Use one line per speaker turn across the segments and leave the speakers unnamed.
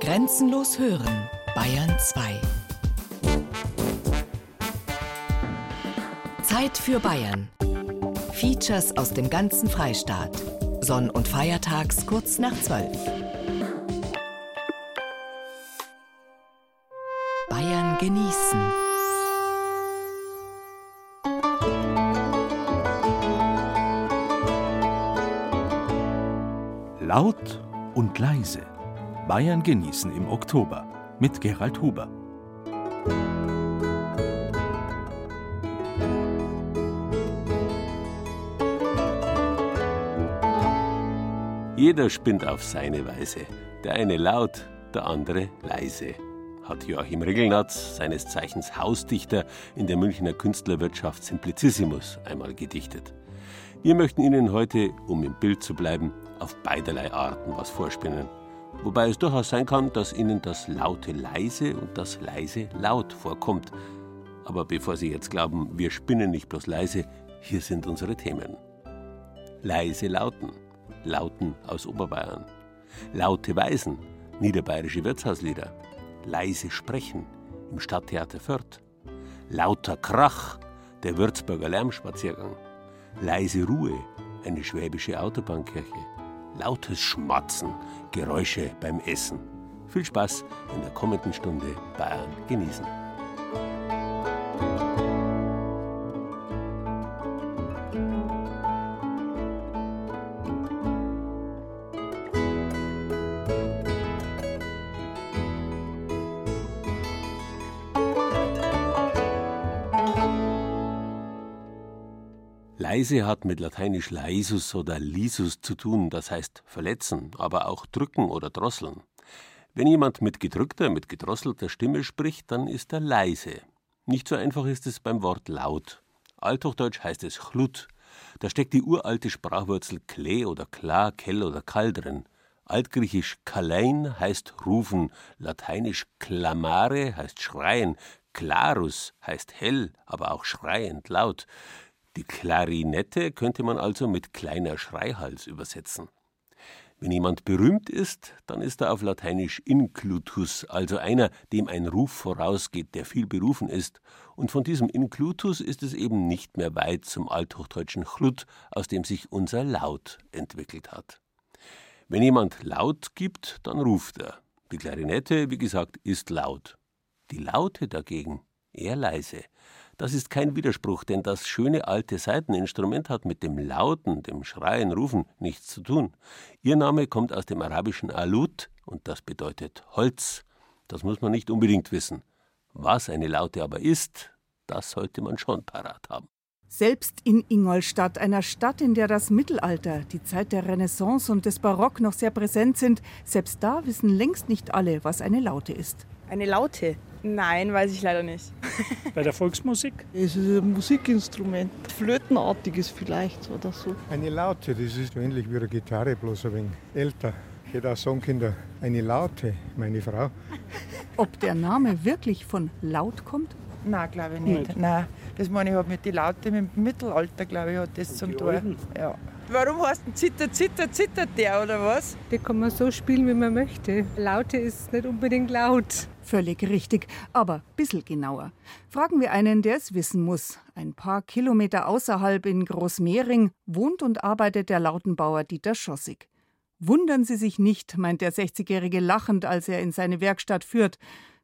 Grenzenlos hören, Bayern 2. Zeit für Bayern. Features aus dem ganzen Freistaat. Sonn- und Feiertags kurz nach 12. Bayern genießen.
Laut und leise. Bayern genießen im Oktober mit Gerald Huber.
Jeder spinnt auf seine Weise. Der eine laut, der andere leise. Hat Joachim Regelnatz, seines Zeichens Hausdichter, in der Münchner Künstlerwirtschaft Simplicissimus einmal gedichtet. Wir möchten Ihnen heute, um im Bild zu bleiben, auf beiderlei Arten was vorspinnen. Wobei es durchaus sein kann, dass Ihnen das Laute leise und das leise laut vorkommt. Aber bevor Sie jetzt glauben, wir spinnen nicht bloß leise, hier sind unsere Themen. Leise Lauten. Lauten aus Oberbayern. Laute Weisen, niederbayerische Wirtshauslieder. Leise Sprechen im Stadttheater Fürth. Lauter Krach, der Würzburger Lärmspaziergang. Leise Ruhe, eine schwäbische Autobahnkirche. Lautes Schmatzen, Geräusche beim Essen. Viel Spaß in der kommenden Stunde Bayern genießen. Leise hat mit lateinisch leisus oder lisus zu tun, das heißt verletzen, aber auch drücken oder drosseln. Wenn jemand mit gedrückter, mit gedrosselter Stimme spricht, dann ist er leise. Nicht so einfach ist es beim Wort laut. Althochdeutsch heißt es chlut. Da steckt die uralte Sprachwurzel kle oder klar, kell oder kall drin. Altgriechisch kalein heißt rufen, lateinisch clamare heißt schreien, clarus heißt hell, aber auch schreiend, laut. Die Klarinette könnte man also mit kleiner Schreihals übersetzen. Wenn jemand berühmt ist, dann ist er auf Lateinisch inclutus, also einer, dem ein Ruf vorausgeht, der viel berufen ist. Und von diesem inclutus ist es eben nicht mehr weit zum althochdeutschen chlut, aus dem sich unser Laut entwickelt hat. Wenn jemand laut gibt, dann ruft er. Die Klarinette, wie gesagt, ist laut. Die Laute dagegen eher leise. Das ist kein Widerspruch, denn das schöne alte Saiteninstrument hat mit dem Lauten, dem Schreien, Rufen nichts zu tun. Ihr Name kommt aus dem arabischen Alut und das bedeutet Holz. Das muss man nicht unbedingt wissen. Was eine Laute aber ist, das sollte man schon parat haben.
Selbst in Ingolstadt, einer Stadt, in der das Mittelalter, die Zeit der Renaissance und des Barock noch sehr präsent sind, selbst da wissen längst nicht alle, was eine Laute ist.
Eine Laute? Nein, weiß ich leider nicht.
Bei der Volksmusik?
Es ist ein Musikinstrument, Flötenartiges vielleicht oder so.
Eine Laute, das ist so ähnlich wie eine Gitarre, bloß ein wenig älter. Ich hätte auch sagen können, eine Laute, meine Frau.
Ob der Name wirklich von laut kommt?
Nein, glaube ich nicht.
Nicht.
Nein, das meine ich hat mit den Laute im Mittelalter, glaube ich, hat das zum Tor. Ja. Warum heißt denn Zitter, Zitter, zittert der oder was?
Die kann man so spielen, wie man möchte. Laute ist nicht unbedingt laut.
Völlig richtig, aber bissel genauer. Fragen wir einen, der es wissen muss. Ein paar Kilometer außerhalb in Großmehring wohnt und arbeitet der Lautenbauer Dieter Schossig. Wundern Sie sich nicht, meint der 60-Jährige lachend, als er in seine Werkstatt führt.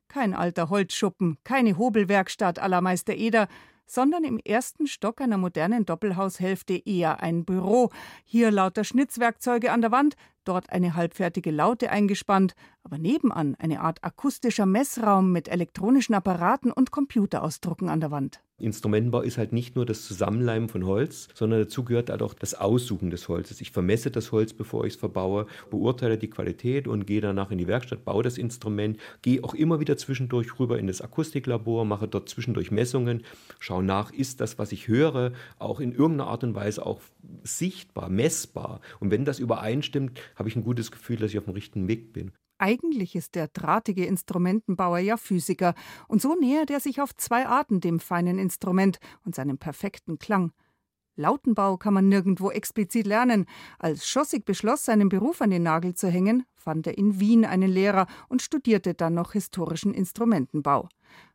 Kein alter Holzschuppen, keine Hobelwerkstatt aller Meister Eder, sondern im ersten Stock einer modernen Doppelhaushälfte eher ein Büro. Hier lauter Schnitzwerkzeuge an der Wand, dort eine halbfertige Laute eingespannt, aber nebenan eine Art akustischer Messraum mit elektronischen Apparaten und Computerausdrucken an der Wand.
Instrumentenbau ist halt nicht nur das Zusammenleimen von Holz, sondern dazu gehört halt auch das Aussuchen des Holzes. Ich vermesse das Holz, bevor ich es verbaue, beurteile die Qualität und gehe danach in die Werkstatt, baue das Instrument, gehe auch immer wieder zwischendurch rüber in das Akustiklabor, mache dort zwischendurch Messungen, schaue nach, ist das, was ich höre, auch in irgendeiner Art und Weise auch sichtbar, messbar. Und wenn das übereinstimmt, habe ich ein gutes Gefühl, dass ich auf dem richtigen Weg bin.
Eigentlich ist der drahtige Instrumentenbauer ja Physiker, und so nähert er sich auf zwei Arten dem feinen Instrument und seinem perfekten Klang. Lautenbau kann man nirgendwo explizit lernen. Als Schossig beschloss, seinen Beruf an den Nagel zu hängen, fand er in Wien einen Lehrer und studierte dann noch historischen Instrumentenbau.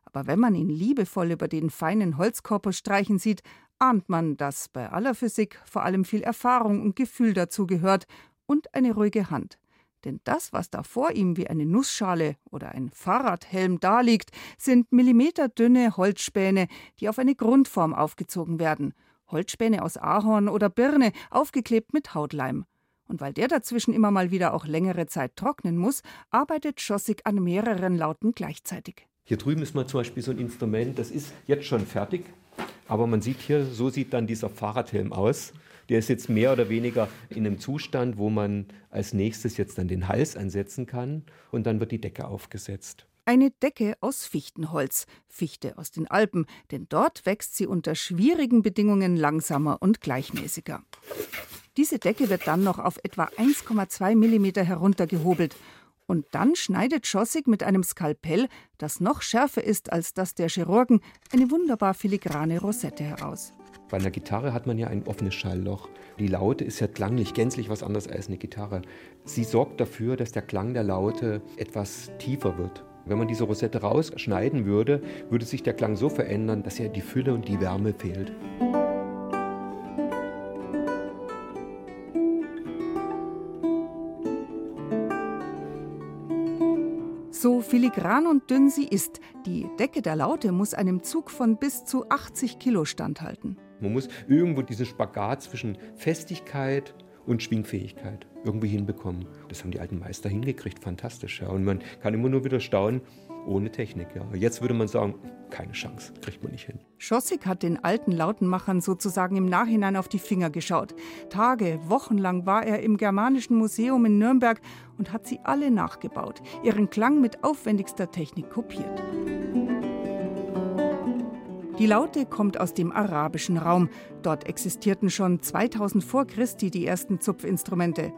Aber wenn man ihn liebevoll über den feinen Holzkorpus streichen sieht, ahnt man, dass bei aller Physik vor allem viel Erfahrung und Gefühl dazu gehört und eine ruhige Hand. Denn das, was da vor ihm wie eine Nussschale oder ein Fahrradhelm daliegt, sind millimeterdünne Holzspäne, die auf eine Grundform aufgezogen werden. Holzspäne aus Ahorn oder Birne, aufgeklebt mit Hautleim. Und weil der dazwischen immer mal wieder auch längere Zeit trocknen muss, arbeitet Schossig an mehreren Lauten gleichzeitig.
Hier drüben ist mal zum Beispiel so ein Instrument, das ist jetzt schon fertig. Aber man sieht hier, so sieht dann dieser Fahrradhelm aus. Der ist jetzt mehr oder weniger in einem Zustand, wo man als nächstes jetzt dann den Hals ansetzen kann und dann wird die Decke aufgesetzt.
Eine Decke aus Fichtenholz, Fichte aus den Alpen, denn dort wächst sie unter schwierigen Bedingungen langsamer und gleichmäßiger. Diese Decke wird dann noch auf etwa 1,2 mm heruntergehobelt und dann schneidet Schossig mit einem Skalpell, das noch schärfer ist als das der Chirurgen, eine wunderbar filigrane Rosette heraus.
Bei einer Gitarre hat man ja ein offenes Schallloch. Die Laute ist ja klanglich gänzlich was anderes als eine Gitarre. Sie sorgt dafür, dass der Klang der Laute etwas tiefer wird. Wenn man diese Rosette rausschneiden würde, würde sich der Klang so verändern, dass ja die Fülle und die Wärme fehlt.
So filigran und dünn sie ist, die Decke der Laute muss einem Zug von bis zu 80 Kilo standhalten.
Man muss irgendwo diesen Spagat zwischen Festigkeit und Schwingfähigkeit irgendwie hinbekommen. Das haben die alten Meister hingekriegt, fantastisch. Ja. Und man kann immer nur wieder staunen, ohne Technik. Ja. Jetzt würde man sagen, keine Chance, kriegt man nicht hin.
Schossig hat den alten Lautenmachern sozusagen im Nachhinein auf die Finger geschaut. Tage, Wochenlang war er im Germanischen Museum in Nürnberg und hat sie alle nachgebaut, ihren Klang mit aufwendigster Technik kopiert. Die Laute kommt aus dem arabischen Raum. Dort existierten schon 2000 vor Christi die ersten Zupfinstrumente.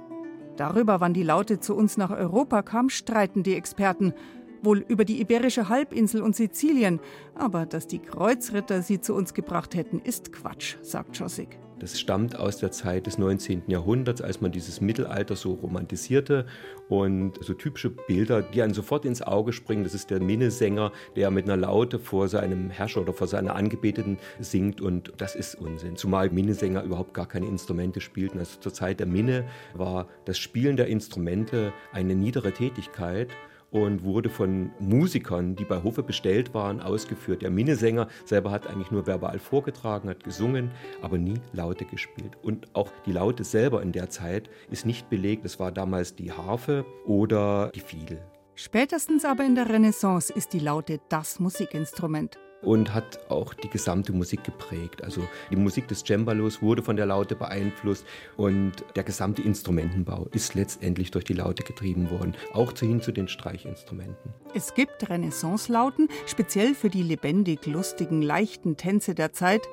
Darüber, wann die Laute zu uns nach Europa kam, streiten die Experten wohl über die Iberische Halbinsel und Sizilien. Aber dass die Kreuzritter sie zu uns gebracht hätten, ist Quatsch, sagt Schossig.
Das stammt aus der Zeit des 19. Jahrhunderts, als man dieses Mittelalter so romantisierte und so typische Bilder, die einem sofort ins Auge springen. Das ist der Minnesänger, der mit einer Laute vor seinem Herrscher oder vor seiner Angebeteten singt und das ist Unsinn. Zumal Minnesänger überhaupt gar keine Instrumente spielten. Also zur Zeit der Minne war das Spielen der Instrumente eine niedere Tätigkeit und wurde von Musikern, die bei Hofe bestellt waren, ausgeführt. Der Minnesänger selber hat eigentlich nur verbal vorgetragen, hat gesungen, aber nie Laute gespielt. Und auch die Laute selber in der Zeit ist nicht belegt. Es war damals die Harfe oder die Fiedel.
Spätestens aber in der Renaissance ist die Laute das Musikinstrument
und hat auch die gesamte Musik geprägt. Also die Musik des Cembalos wurde von der Laute beeinflusst und der gesamte Instrumentenbau ist letztendlich durch die Laute getrieben worden, auch hin zu den Streichinstrumenten.
Es gibt Renaissance-Lauten, speziell für die lebendig lustigen, leichten Tänze der Zeit.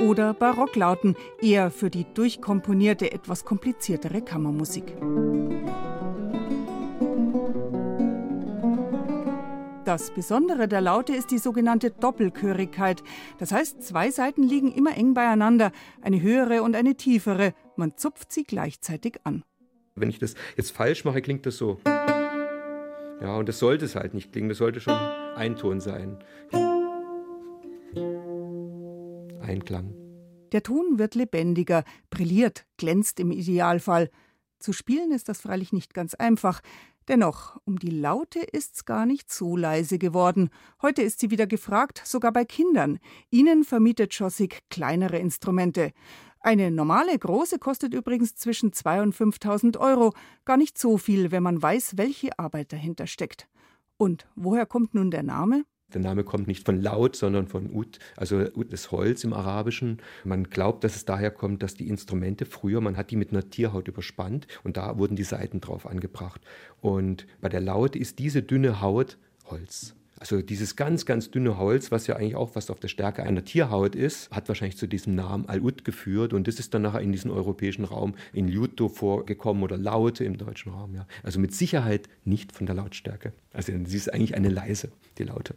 Oder Barocklauten, eher für die durchkomponierte, etwas kompliziertere Kammermusik. Das Besondere der Laute ist die sogenannte Doppelchörigkeit. Das heißt, zwei Seiten liegen immer eng beieinander, eine höhere und eine tiefere. Man zupft sie gleichzeitig an.
Wenn ich das jetzt falsch mache, klingt das so. Ja, und das sollte es halt nicht klingen. Das sollte schon ein Ton sein. Einklang.
Der Ton wird lebendiger, brilliert, glänzt im Idealfall. Zu spielen ist das freilich nicht ganz einfach. Dennoch, um die Laute ist's gar nicht so leise geworden. Heute ist sie wieder gefragt, sogar bei Kindern. Ihnen vermietet Schossig kleinere Instrumente. Eine normale große kostet übrigens zwischen 2.000 und 5.000 Euro. Gar nicht so viel, wenn man weiß, welche Arbeit dahinter steckt. Und woher kommt nun der Name?
Der Name kommt nicht von Laut, sondern von Ut, also Ut ist Holz im Arabischen. Man glaubt, dass es daher kommt, dass die Instrumente früher, man hat die mit einer Tierhaut überspannt und da wurden die Saiten drauf angebracht. Und bei der Laut ist diese dünne Haut Holz. Also dieses ganz, ganz dünne Holz, was ja eigentlich auch was auf der Stärke einer Tierhaut ist, hat wahrscheinlich zu diesem Namen Al-Ud geführt und das ist dann nachher in diesem europäischen Raum in Liuto vorgekommen oder Laute im deutschen Raum. Ja. Also mit Sicherheit nicht von der Lautstärke. Also sie ist eigentlich eine leise, die Laute.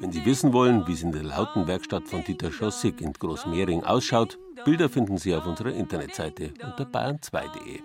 Wenn Sie wissen wollen, wie es in der Lautenwerkstatt von Dieter Schossig in Großmehring ausschaut, Bilder finden Sie auf unserer Internetseite unter bayern2.de.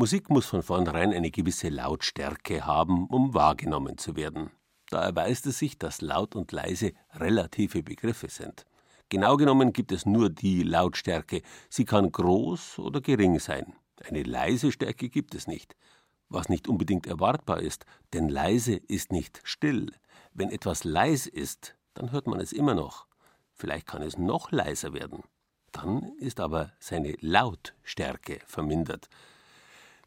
Musik muss von vornherein eine gewisse Lautstärke haben, um wahrgenommen zu werden. Da erweist es sich, dass laut und leise relative Begriffe sind. Genau genommen gibt es nur die Lautstärke. Sie kann groß oder gering sein. Eine leise Stärke gibt es nicht. Was nicht unbedingt erwartbar ist, denn leise ist nicht still. Wenn etwas leis ist, dann hört man es immer noch. Vielleicht kann es noch leiser werden. Dann ist aber seine Lautstärke vermindert.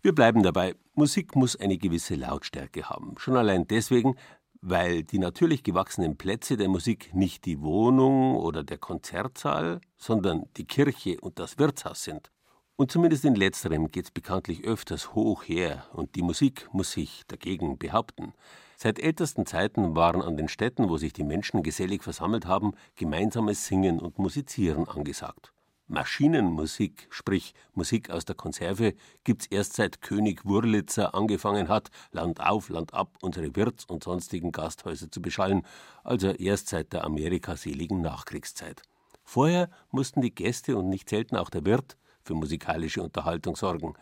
Wir bleiben dabei, Musik muss eine gewisse Lautstärke haben. Schon allein deswegen, weil die natürlich gewachsenen Plätze der Musik nicht die Wohnung oder der Konzertsaal, sondern die Kirche und das Wirtshaus sind. Und zumindest in letzterem geht es bekanntlich öfters hoch her, und die Musik muss sich dagegen behaupten. Seit ältesten Zeiten waren an den Städten, wo sich die Menschen gesellig versammelt haben, gemeinsames Singen und Musizieren angesagt. Maschinenmusik, sprich Musik aus der Konserve, gibt's erst seit König Wurlitzer angefangen hat, Land auf, Land ab unsere Wirts- und sonstigen Gasthäuser zu beschallen, also erst seit der amerikaseligen Nachkriegszeit. Vorher mussten die Gäste und nicht selten auch der Wirt für musikalische Unterhaltung sorgen.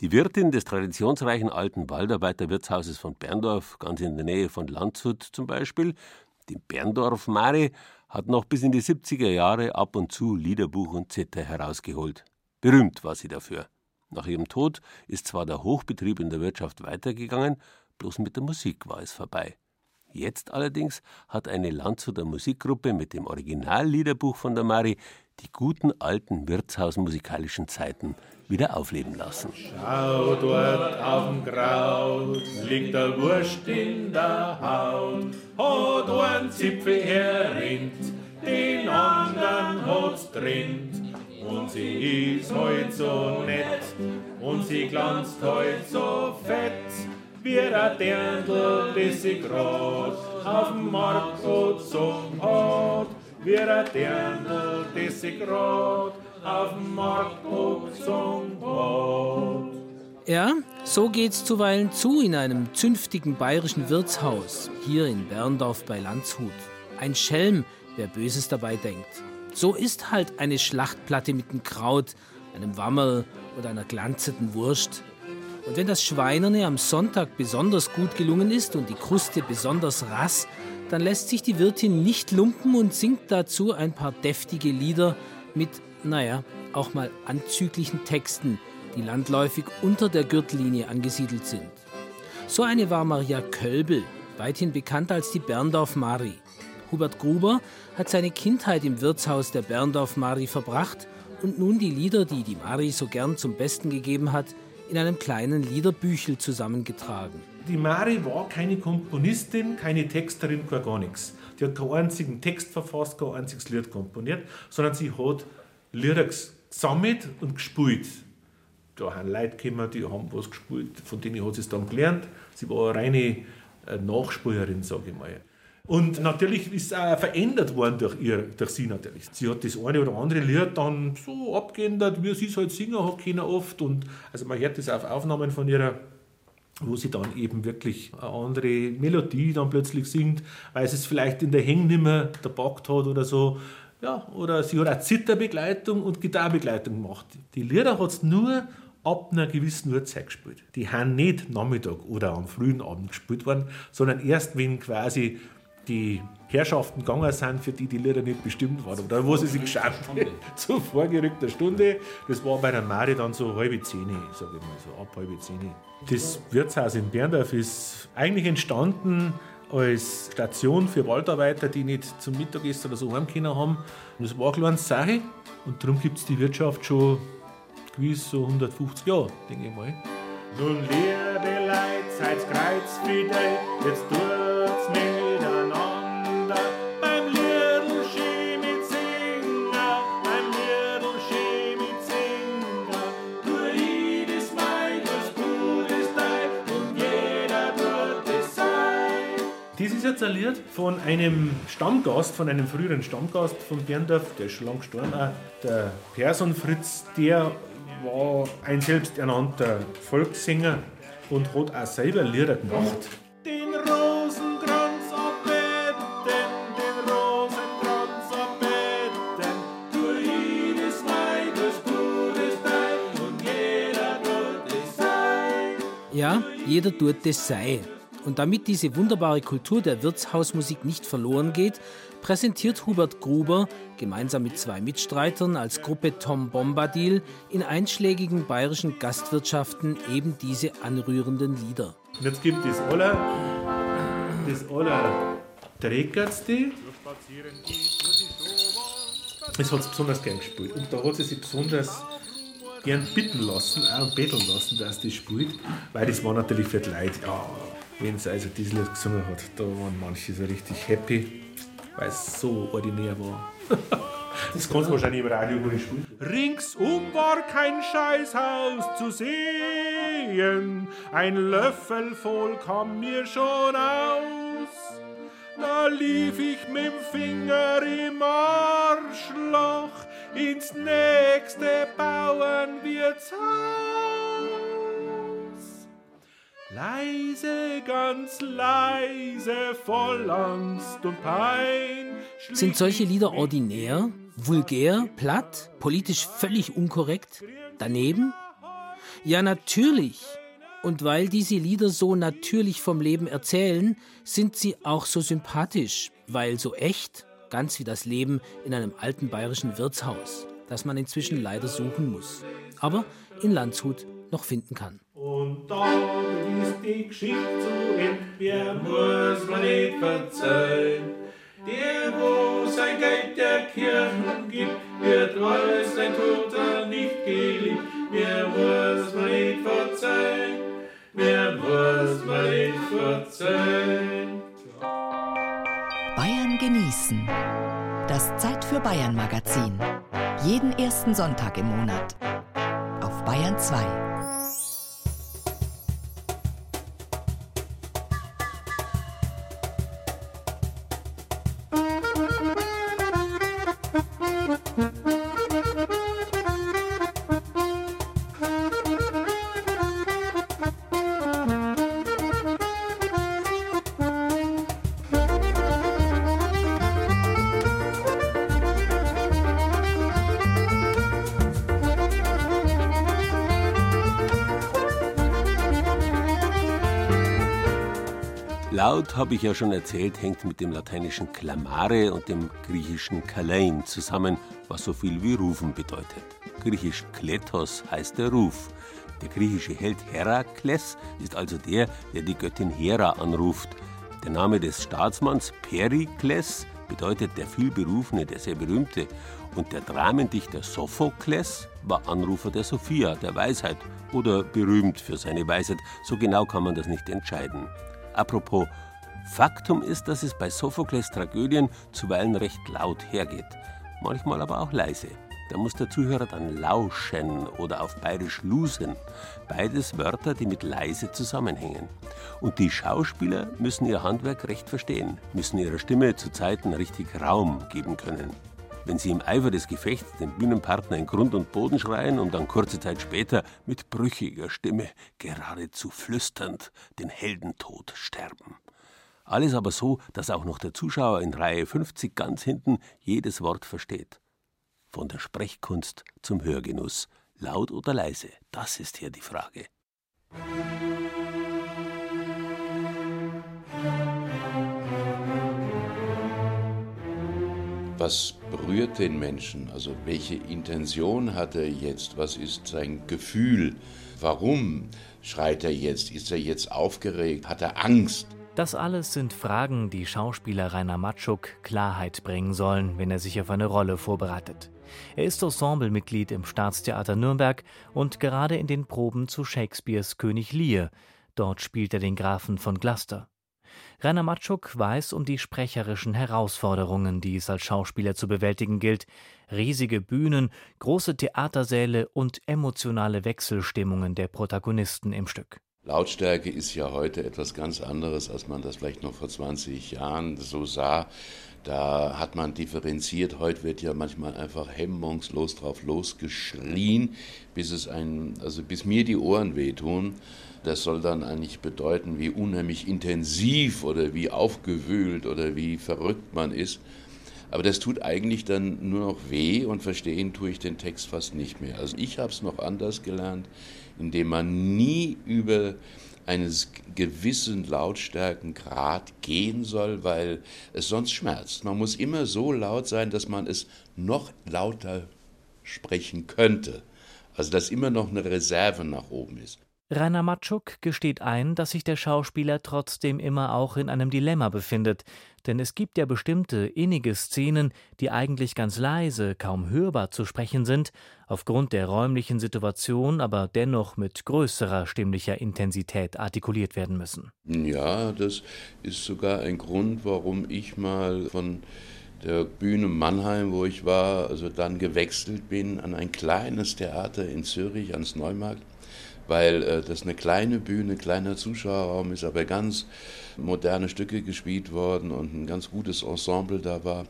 Die Wirtin des traditionsreichen alten Waldarbeiterwirtshauses von Berndorf, ganz in der Nähe von Landshut zum Beispiel, die Berndorf Mare, hat noch bis in die 70er Jahre ab und zu Liederbuch und Zither herausgeholt. Berühmt war sie dafür. Nach ihrem Tod ist zwar der Hochbetrieb in der Wirtschaft weitergegangen, bloß mit der Musik war es vorbei. Jetzt allerdings hat eine Landshuter Musikgruppe mit dem Originalliederbuch von der Mari die guten alten wirtshausmusikalischen Zeiten wieder aufleben lassen.
Schau dort auf dem Kraut, liegt der Wurst in der Haut, hat ein Zipfel herrinnt, den anderen hat's drinnt. Und sie ist heut so nett und sie glanzt heut so fett, wie der Dirndl, das sie grad auf dem Markt gezogen hat Dirndl, das sie grad auf dem Markt gesungen hat.
Ja, so geht's zuweilen zu in einem zünftigen bayerischen Wirtshaus, hier in Berndorf bei Landshut. Ein Schelm, wer Böses dabei denkt. So ist halt eine Schlachtplatte mit einem Kraut, einem Wammerl oder einer glanzenden Wurst. Und wenn das Schweinerne am Sonntag besonders gut gelungen ist und die Kruste besonders rass, dann lässt sich die Wirtin nicht lumpen und singt dazu ein paar deftige Lieder mit, naja, auch mal anzüglichen Texten, die landläufig unter der Gürtellinie angesiedelt sind. So eine war Maria Kölbel, weithin bekannt als die Berndorf Mari. Hubert Gruber hat seine Kindheit im Wirtshaus der Berndorf Mari verbracht und nun die Lieder, die die Mari so gern zum Besten gegeben hat, in einem kleinen Liederbüchel zusammengetragen.
Die Mari war keine Komponistin, keine Texterin, gar nichts. Die hat keinen einzigen Text verfasst, kein einziges Lied komponiert, sondern sie hat Lieder gesammelt und gespielt. Da haben Leute gekommen, die haben was gespielt, von denen hat sie es dann gelernt. Sie war eine äh, Nachspielerin, sage ich mal. Und natürlich ist es auch verändert worden durch, ihr, durch sie natürlich. Sie hat das eine oder andere Lied dann so abgeändert, wie sie es halt singen hat können oft. Und also man hört das auf Aufnahmen von ihrer wo sie dann eben wirklich eine andere Melodie dann plötzlich singt, weil sie es vielleicht in der Häng nicht mehr gepackt hat oder so. Ja, oder sie hat auch Zitterbegleitung und Gitarrebegleitung gemacht. Die Lieder hat es nur ab einer gewissen Uhrzeit gespielt. Die haben nicht Nachmittag oder am frühen Abend gespielt worden, sondern erst wenn quasi die Herrschaften gegangen sind, für die die Lieder nicht bestimmt waren. Oder wo sie sich geschafft zu vorgerückter Stunde. Das war bei der Mari dann so halbe Zehn, sage ich mal, so ab halbe Zehn. Das Wirtshaus in Berndorf ist eigentlich entstanden als Station für Waldarbeiter, die nicht zum Mittagessen oder so heimkommen haben. Das war eine kleine Sache. Und darum gibt es die Wirtschaft schon gewiss so 150 Jahre, denke ich mal.
Nun, liebe Leute, seid kreuzfidel, jetzt tut's miteinander.
Lied von einem Stammgast, von einem früheren Stammgast von Berndorf, der ist schon lange gestorben, der Person Fritz, der war ein selbsternannter Volkssänger und hat auch selber Lieder gemacht.
Den Rosenkranz abbetten, den Rosenkranz abbetten. Tu jedes Mal was Gutes dein und jeder tut es sein.
Ja, jeder tut es sei. Und damit diese wunderbare Kultur der Wirtshausmusik nicht verloren geht, präsentiert Hubert Gruber gemeinsam mit zwei Mitstreitern als Gruppe Tom Bombadil in einschlägigen bayerischen Gastwirtschaften eben diese anrührenden Lieder.
Jetzt gibt es aller, das aller Trägertste. Das hat sie besonders gern gespielt. Und da hat sie sich besonders gern bitten lassen, auch betteln lassen, dass das spielt. Weil das war natürlich für die Leute, ja, wenn sie also dieses Lied gesungen hat, da waren manche so richtig happy, weil es so ordinär war. Das kannst du wahrscheinlich im Radio gar nicht spielen.
Ringsum war kein Scheißhaus zu sehen, ein Löffel voll kam mir schon aus. Da lief ich mit dem Finger im Arschloch ins nächste Bauernwirtshaus. Leise, ganz leise, voll Angst und Pein.
Sind solche Lieder ordinär, vulgär, platt, politisch völlig unkorrekt, daneben? Ja, natürlich. Und weil diese Lieder so natürlich vom Leben erzählen, sind sie auch so sympathisch, weil so echt, ganz wie das Leben in einem alten bayerischen Wirtshaus, das man inzwischen leider suchen muss, aber in Landshut noch finden kann.
Und dann ist die Geschichte zu Ende, wer muss man nicht verzeihen. Der, wo sein Geld der Kirchen gibt, wird alles sein Toter nicht geliebt. Wer muss man nicht verzeihen, wer muss man nicht verzeihen.
Bayern genießen. Das Zeit für Bayern Magazin. Jeden ersten Sonntag im Monat. Auf Bayern 2.
habe ich ja schon erzählt, hängt mit dem lateinischen clamare und dem griechischen kalein zusammen, was so viel wie rufen bedeutet. Griechisch kletos heißt der Ruf. Der griechische Held Herakles ist also der, der die Göttin Hera anruft. Der Name des Staatsmanns Perikles bedeutet der vielberufene, der sehr berühmte. Und der Dramendichter Sophokles war Anrufer der Sophia, der Weisheit, oder berühmt für seine Weisheit. So genau kann man das nicht entscheiden. Apropos, Faktum ist, dass es bei Sophokles Tragödien zuweilen recht laut hergeht, manchmal aber auch leise. Da muss der Zuhörer dann lauschen oder auf bayerisch lusen. Beides Wörter, die mit leise zusammenhängen. Und die Schauspieler müssen ihr Handwerk recht verstehen, müssen ihrer Stimme zu Zeiten richtig Raum geben können. Wenn sie im Eifer des Gefechts den Bühnenpartner in Grund und Boden schreien und dann kurze Zeit später mit brüchiger Stimme, geradezu flüsternd, den Heldentod sterben. Alles aber so, dass auch noch der Zuschauer in Reihe 50 ganz hinten jedes Wort versteht. Von der Sprechkunst zum Hörgenuss, laut oder leise, das ist hier die Frage.
Was berührt den Menschen? Also welche Intention hat er jetzt? Was ist sein Gefühl? Warum schreit er jetzt? Ist er jetzt aufgeregt? Hat er Angst?
Das alles sind Fragen, die Schauspieler Rainer Matschuk Klarheit bringen sollen, wenn er sich auf eine Rolle vorbereitet. Er ist Ensemblemitglied im Staatstheater Nürnberg und gerade in den Proben zu Shakespeares König Lear. Dort spielt er den Grafen von Gloucester. Rainer Matschuk weiß um die sprecherischen Herausforderungen, die es als Schauspieler zu bewältigen gilt. Riesige Bühnen, große Theatersäle und emotionale Wechselstimmungen der Protagonisten im Stück.
Lautstärke ist ja heute etwas ganz anderes, als man das vielleicht noch vor 20 Jahren so sah. Da hat man differenziert. Heute wird ja manchmal einfach hemmungslos drauf losgeschrien, bis es ein, also bis mir die Ohren wehtun. Das soll dann eigentlich bedeuten, wie unheimlich intensiv oder wie aufgewühlt oder wie verrückt man ist. Aber das tut eigentlich dann nur noch weh und verstehen tue ich den Text fast nicht mehr. Also ich habe es noch anders gelernt indem man nie über einen gewissen Lautstärkengrad gehen soll, weil es sonst schmerzt. Man muss immer so laut sein, dass man es noch lauter sprechen könnte. Also dass immer noch eine Reserve nach oben ist.
Rainer Matschuk gesteht ein, dass sich der Schauspieler trotzdem immer auch in einem Dilemma befindet, denn es gibt ja bestimmte innige Szenen, die eigentlich ganz leise, kaum hörbar zu sprechen sind, aufgrund der räumlichen Situation aber dennoch mit größerer stimmlicher Intensität artikuliert werden müssen.
Ja, das ist sogar ein Grund, warum ich mal von der Bühne Mannheim, wo ich war, also dann gewechselt bin an ein kleines Theater in Zürich, ans Neumarkt weil äh, das eine kleine Bühne, kleiner Zuschauerraum ist, aber ganz moderne Stücke gespielt worden und ein ganz gutes Ensemble da war.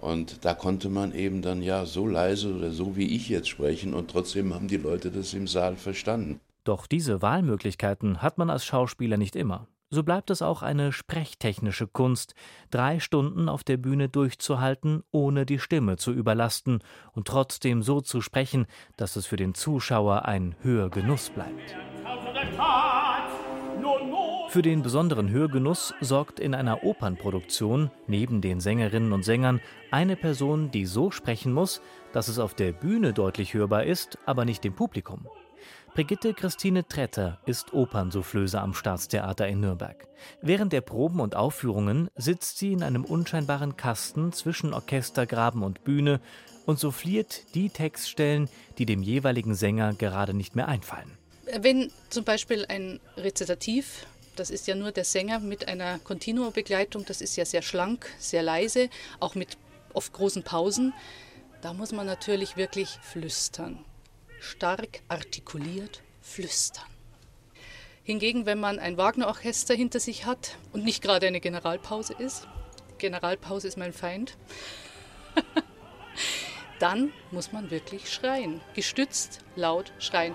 Und da konnte man eben dann ja so leise oder so wie ich jetzt sprechen und trotzdem haben die Leute das im Saal verstanden.
Doch diese Wahlmöglichkeiten hat man als Schauspieler nicht immer. So bleibt es auch eine sprechtechnische Kunst, drei Stunden auf der Bühne durchzuhalten, ohne die Stimme zu überlasten und trotzdem so zu sprechen, dass es für den Zuschauer ein Hörgenuss bleibt. Für den besonderen Hörgenuss sorgt in einer Opernproduktion neben den Sängerinnen und Sängern eine Person, die so sprechen muss, dass es auf der Bühne deutlich hörbar ist, aber nicht dem Publikum. Brigitte Christine Tretter ist Opernsoufflöse am Staatstheater in Nürnberg. Während der Proben und Aufführungen sitzt sie in einem unscheinbaren Kasten zwischen Orchestergraben und Bühne und souffliert die Textstellen, die dem jeweiligen Sänger gerade nicht mehr einfallen.
Wenn zum Beispiel ein Rezitativ, das ist ja nur der Sänger mit einer Continuo-Begleitung, das ist ja sehr schlank, sehr leise, auch mit oft großen Pausen, da muss man natürlich wirklich flüstern stark artikuliert flüstern. Hingegen, wenn man ein Wagner-Orchester hinter sich hat und nicht gerade eine Generalpause ist, Generalpause ist mein Feind, dann muss man wirklich schreien. Gestützt, laut schreien.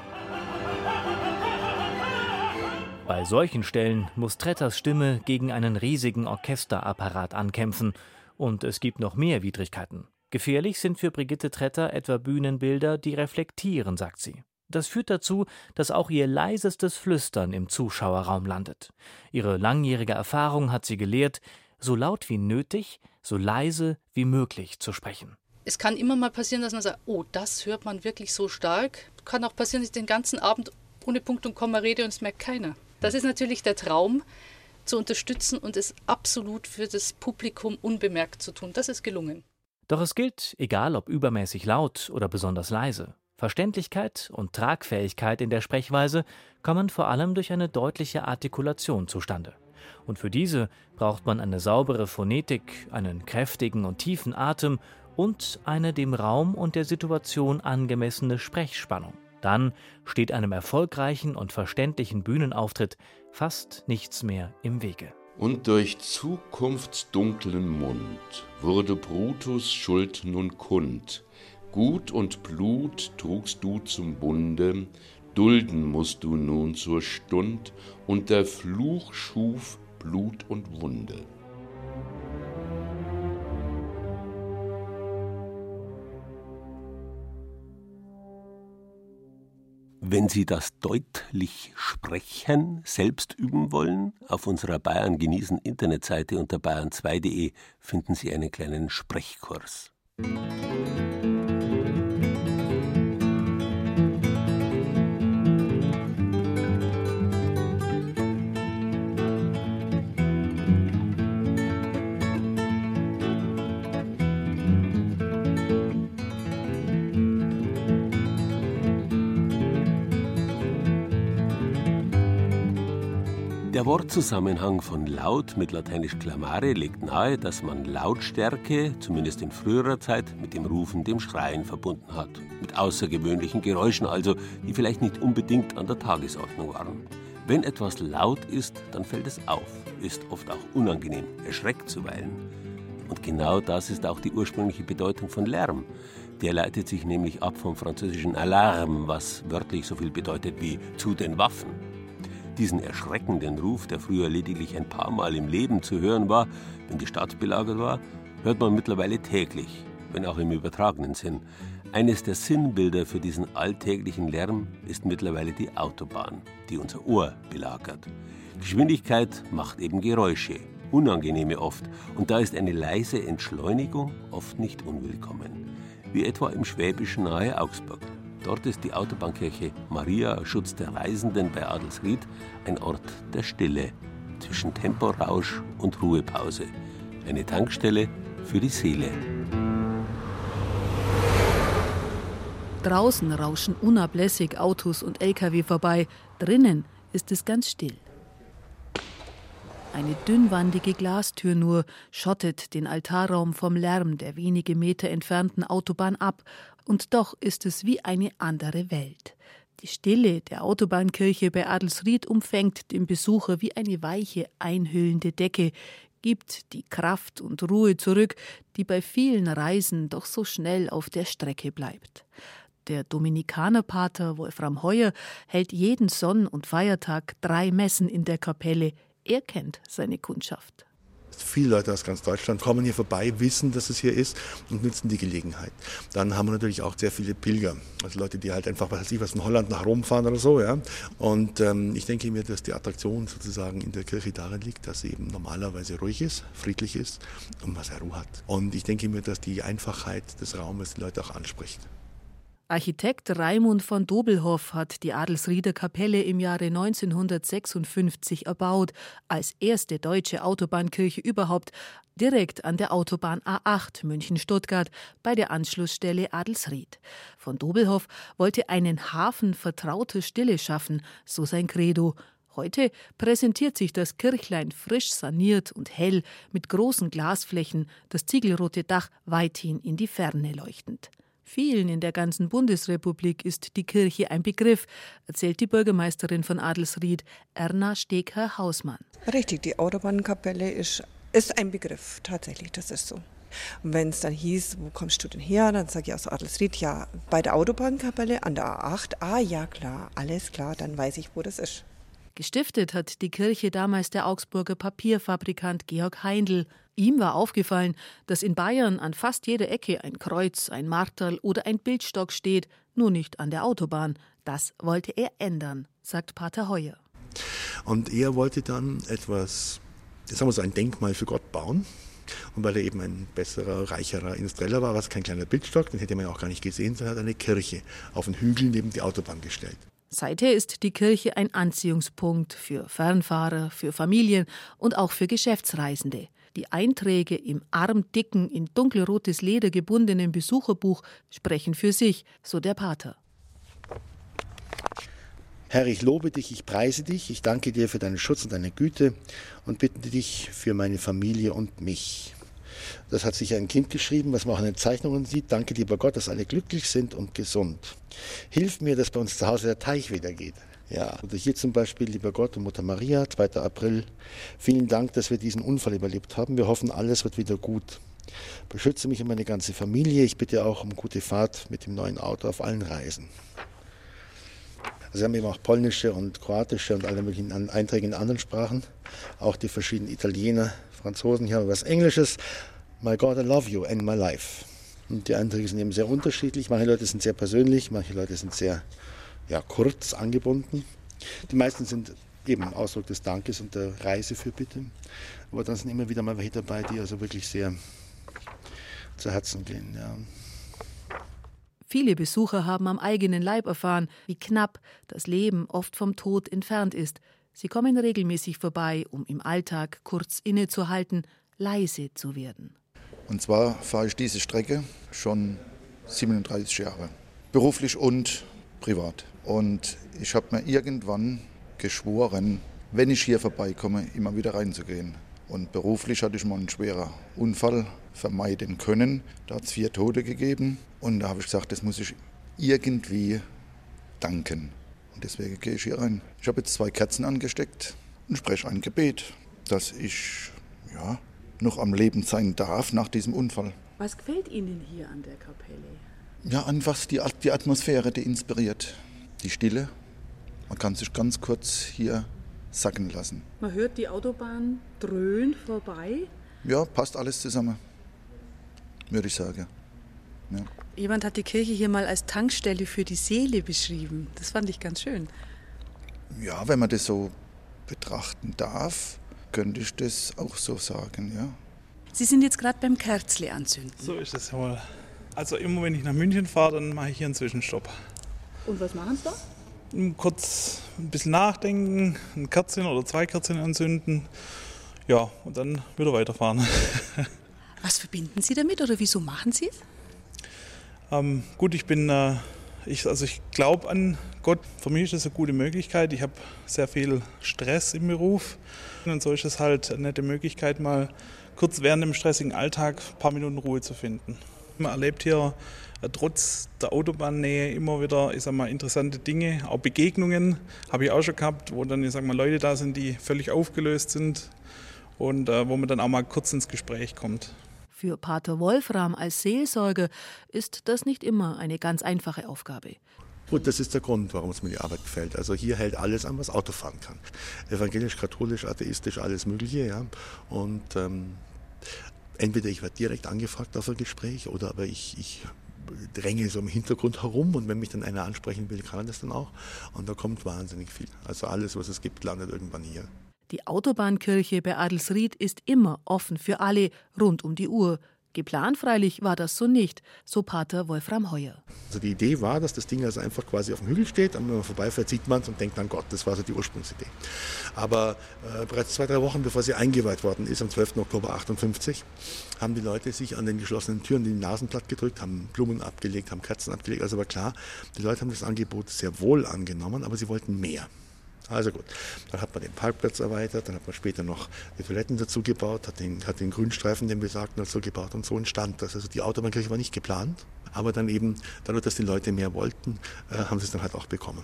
Bei solchen Stellen muss Tretters Stimme gegen einen riesigen Orchesterapparat ankämpfen. Und es gibt noch mehr Widrigkeiten. Gefährlich sind für Brigitte Tretter etwa Bühnenbilder, die reflektieren, sagt sie. Das führt dazu, dass auch ihr leisestes Flüstern im Zuschauerraum landet. Ihre langjährige Erfahrung hat sie gelehrt, so laut wie nötig, so leise wie möglich zu sprechen.
Es kann immer mal passieren, dass man sagt, oh, das hört man wirklich so stark. Kann auch passieren, dass ich den ganzen Abend ohne Punkt und Komma rede und es merkt keiner. Das ist natürlich der Traum, zu unterstützen und es absolut für das Publikum unbemerkt zu tun. Das ist gelungen.
Doch es gilt, egal ob übermäßig laut oder besonders leise, Verständlichkeit und Tragfähigkeit in der Sprechweise kommen vor allem durch eine deutliche Artikulation zustande. Und für diese braucht man eine saubere Phonetik, einen kräftigen und tiefen Atem und eine dem Raum und der Situation angemessene Sprechspannung. Dann steht einem erfolgreichen und verständlichen Bühnenauftritt fast nichts mehr im Wege.
Und durch zukunftsdunklen Mund wurde Brutus Schuld nun kund. Gut und Blut trugst du zum Bunde, dulden musst du nun zur Stund, und der Fluch schuf Blut und Wunde.
Wenn Sie das deutlich Sprechen selbst üben wollen, auf unserer Bayern genießen Internetseite unter bayern2.de finden Sie einen kleinen Sprechkurs. Musik Wortzusammenhang von laut mit lateinisch clamare legt nahe, dass man Lautstärke, zumindest in früherer Zeit, mit dem Rufen, dem Schreien verbunden hat. Mit außergewöhnlichen Geräuschen also, die vielleicht nicht unbedingt an der Tagesordnung waren. Wenn etwas laut ist, dann fällt es auf, ist oft auch unangenehm, erschreckt zuweilen. Und genau das ist auch die ursprüngliche Bedeutung von Lärm. Der leitet sich nämlich ab vom französischen Alarm, was wörtlich so viel bedeutet wie zu den Waffen. Diesen erschreckenden Ruf, der früher lediglich ein paar Mal im Leben zu hören war, wenn die Stadt belagert war, hört man mittlerweile täglich, wenn auch im übertragenen Sinn. Eines der Sinnbilder für diesen alltäglichen Lärm ist mittlerweile die Autobahn, die unser Ohr belagert. Geschwindigkeit macht eben Geräusche, unangenehme oft, und da ist eine leise Entschleunigung oft nicht unwillkommen, wie etwa im Schwäbischen nahe Augsburg. Dort ist die Autobahnkirche Maria Schutz der Reisenden bei Adelsried ein Ort der Stille zwischen Temporausch und Ruhepause. Eine Tankstelle für die Seele.
Draußen rauschen unablässig Autos und Lkw vorbei, drinnen ist es ganz still. Eine dünnwandige Glastür nur schottet den Altarraum vom Lärm der wenige Meter entfernten Autobahn ab und doch ist es wie eine andere Welt. Die Stille der Autobahnkirche bei Adelsried umfängt den Besucher wie eine weiche, einhüllende Decke, gibt die Kraft und Ruhe zurück, die bei vielen Reisen doch so schnell auf der Strecke bleibt. Der Dominikanerpater Wolfram Heuer hält jeden Sonn- und Feiertag drei Messen in der Kapelle. Er kennt seine Kundschaft.
Viele Leute aus ganz Deutschland kommen hier vorbei, wissen, dass es hier ist und nutzen die Gelegenheit. Dann haben wir natürlich auch sehr viele Pilger, also Leute, die halt einfach, was weiß ich, was von Holland nach Rom fahren oder so. Ja. Und ähm, ich denke mir, dass die Attraktion sozusagen in der Kirche darin liegt, dass sie eben normalerweise ruhig ist, friedlich ist und was er Ruhe hat. Und ich denke mir, dass die Einfachheit des Raumes die Leute auch anspricht.
Architekt Raimund von Dobelhoff hat die Adelsrieder Kapelle im Jahre 1956 erbaut, als erste deutsche Autobahnkirche überhaupt, direkt an der Autobahn A8 München-Stuttgart bei der Anschlussstelle Adelsried. Von Dobelhoff wollte einen Hafen vertrauter Stille schaffen, so sein Credo. Heute präsentiert sich das Kirchlein frisch saniert und hell mit großen Glasflächen, das ziegelrote Dach weithin in die Ferne leuchtend. Vielen in der ganzen Bundesrepublik ist die Kirche ein Begriff, erzählt die Bürgermeisterin von Adelsried, Erna Stegher-Hausmann.
Richtig, die Autobahnkapelle ist, ist ein Begriff, tatsächlich, das ist so. Und wenn es dann hieß, wo kommst du denn her? Dann sage ich aus Adelsried, ja, bei der Autobahnkapelle an der A8. Ah ja, klar, alles klar, dann weiß ich, wo das ist.
Gestiftet hat die Kirche damals der Augsburger Papierfabrikant Georg Heindl. Ihm war aufgefallen, dass in Bayern an fast jeder Ecke ein Kreuz, ein Marterl oder ein Bildstock steht, nur nicht an der Autobahn. Das wollte er ändern, sagt Pater Heuer.
Und er wollte dann etwas, sagen wir so, ein Denkmal für Gott bauen. Und weil er eben ein besserer, reicherer Industrieller war, war es kein kleiner Bildstock, den hätte man auch gar nicht gesehen, sondern hat eine Kirche auf einen Hügel neben die Autobahn gestellt.
Seither ist die Kirche ein Anziehungspunkt für Fernfahrer, für Familien und auch für Geschäftsreisende. Die Einträge im armdicken, in dunkelrotes Leder gebundenen Besucherbuch sprechen für sich, so der Pater.
Herr, ich lobe dich, ich preise dich, ich danke dir für deinen Schutz und deine Güte und bitte dich für meine Familie und mich. Das hat sich ein Kind geschrieben, was man auch in den Zeichnungen sieht. Danke, lieber Gott, dass alle glücklich sind und gesund. Hilf mir, dass bei uns zu Hause der Teich wieder geht. Ja, oder hier zum Beispiel, lieber Gott und Mutter Maria, 2. April. Vielen Dank, dass wir diesen Unfall überlebt haben. Wir hoffen, alles wird wieder gut. Beschütze mich und meine ganze Familie. Ich bitte auch um gute Fahrt mit dem neuen Auto auf allen Reisen. Also wir haben eben auch polnische und kroatische und alle möglichen Einträge in anderen Sprachen. Auch die verschiedenen Italiener, Franzosen. Hier haben wir was Englisches. My God, I love you and my life. Und die Einträge sind eben sehr unterschiedlich. Manche Leute sind sehr persönlich, manche Leute sind sehr ja, kurz angebunden. Die meisten sind eben Ausdruck des Dankes und der Reisefürbitte. Aber dann sind immer wieder mal welche dabei, die also wirklich sehr zu Herzen gehen. Ja.
Viele Besucher haben am eigenen Leib erfahren, wie knapp das Leben oft vom Tod entfernt ist. Sie kommen regelmäßig vorbei, um im Alltag kurz innezuhalten, leise zu werden.
Und zwar fahre ich diese Strecke schon 37 Jahre, beruflich und privat. Und ich habe mir irgendwann geschworen, wenn ich hier vorbeikomme, immer wieder reinzugehen. Und beruflich hatte ich mal einen schweren Unfall vermeiden können. Da hat es vier Tote gegeben. Und da habe ich gesagt, das muss ich irgendwie danken. Und deswegen gehe ich hier rein. Ich habe jetzt zwei Kerzen angesteckt und spreche ein Gebet, dass ich ja, noch am Leben sein darf nach diesem Unfall.
Was gefällt Ihnen hier an der Kapelle?
Ja, einfach die, die Atmosphäre, die inspiriert. Die Stille. Man kann sich ganz kurz hier sacken lassen.
Man hört die Autobahn dröhnen vorbei.
Ja, passt alles zusammen, würde ich sagen. Ja.
Jemand hat die Kirche hier mal als Tankstelle für die Seele beschrieben. Das fand ich ganz schön.
Ja, wenn man das so betrachten darf, könnte ich das auch so sagen, ja.
Sie sind jetzt gerade beim Kerzle anzünden.
So ist es wohl. Also immer wenn ich nach München fahre, dann mache ich hier einen Zwischenstopp.
Und was machen Sie da?
kurz ein bisschen nachdenken, ein Kerzchen oder zwei Kerzchen anzünden. Ja, und dann wieder weiterfahren.
Was verbinden Sie damit oder wieso machen Sie es?
Ähm, gut, ich bin, äh, ich, also ich glaube an Gott. Für mich ist das eine gute Möglichkeit. Ich habe sehr viel Stress im Beruf und so ist es halt eine nette Möglichkeit, mal kurz während dem stressigen Alltag ein paar Minuten Ruhe zu finden. Man erlebt hier trotz der Autobahnnähe immer wieder ich sag mal, interessante Dinge, auch Begegnungen habe ich auch schon gehabt, wo dann ich sag mal, Leute da sind, die völlig aufgelöst sind und äh, wo man dann auch mal kurz ins Gespräch kommt.
Für Pater Wolfram als Seelsorger ist das nicht immer eine ganz einfache Aufgabe.
Gut, das ist der Grund, warum es mir die Arbeit gefällt. Also hier hält alles an, was Auto fahren kann. Evangelisch, katholisch, atheistisch, alles Mögliche. Ja. Und ähm, entweder ich werde direkt angefragt auf ein Gespräch oder aber ich, ich dränge so im Hintergrund herum und wenn mich dann einer ansprechen will, kann er das dann auch. Und da kommt wahnsinnig viel. Also alles, was es gibt, landet irgendwann hier.
Die Autobahnkirche bei Adelsried ist immer offen für alle, rund um die Uhr. Geplant freilich war das so nicht, so Pater Wolfram Heuer.
Also die Idee war, dass das Ding also einfach quasi auf dem Hügel steht und wenn man vorbeifährt, sieht man es und denkt an Gott. Das war so die Ursprungsidee. Aber äh, bereits zwei, drei Wochen bevor sie eingeweiht worden ist, am 12. Oktober 58, haben die Leute sich an den geschlossenen Türen die Nasen platt gedrückt, haben Blumen abgelegt, haben Kerzen abgelegt. Also war klar, die Leute haben das Angebot sehr wohl angenommen, aber sie wollten mehr. Also gut, dann hat man den Parkplatz erweitert, dann hat man später noch die Toiletten dazu gebaut, hat den, hat den Grünstreifen, den besagten, dazu gebaut und so entstand das. Also die Autobahnkirche war nicht geplant, aber dann eben, dadurch, dass die Leute mehr wollten, äh, haben sie es dann halt auch bekommen.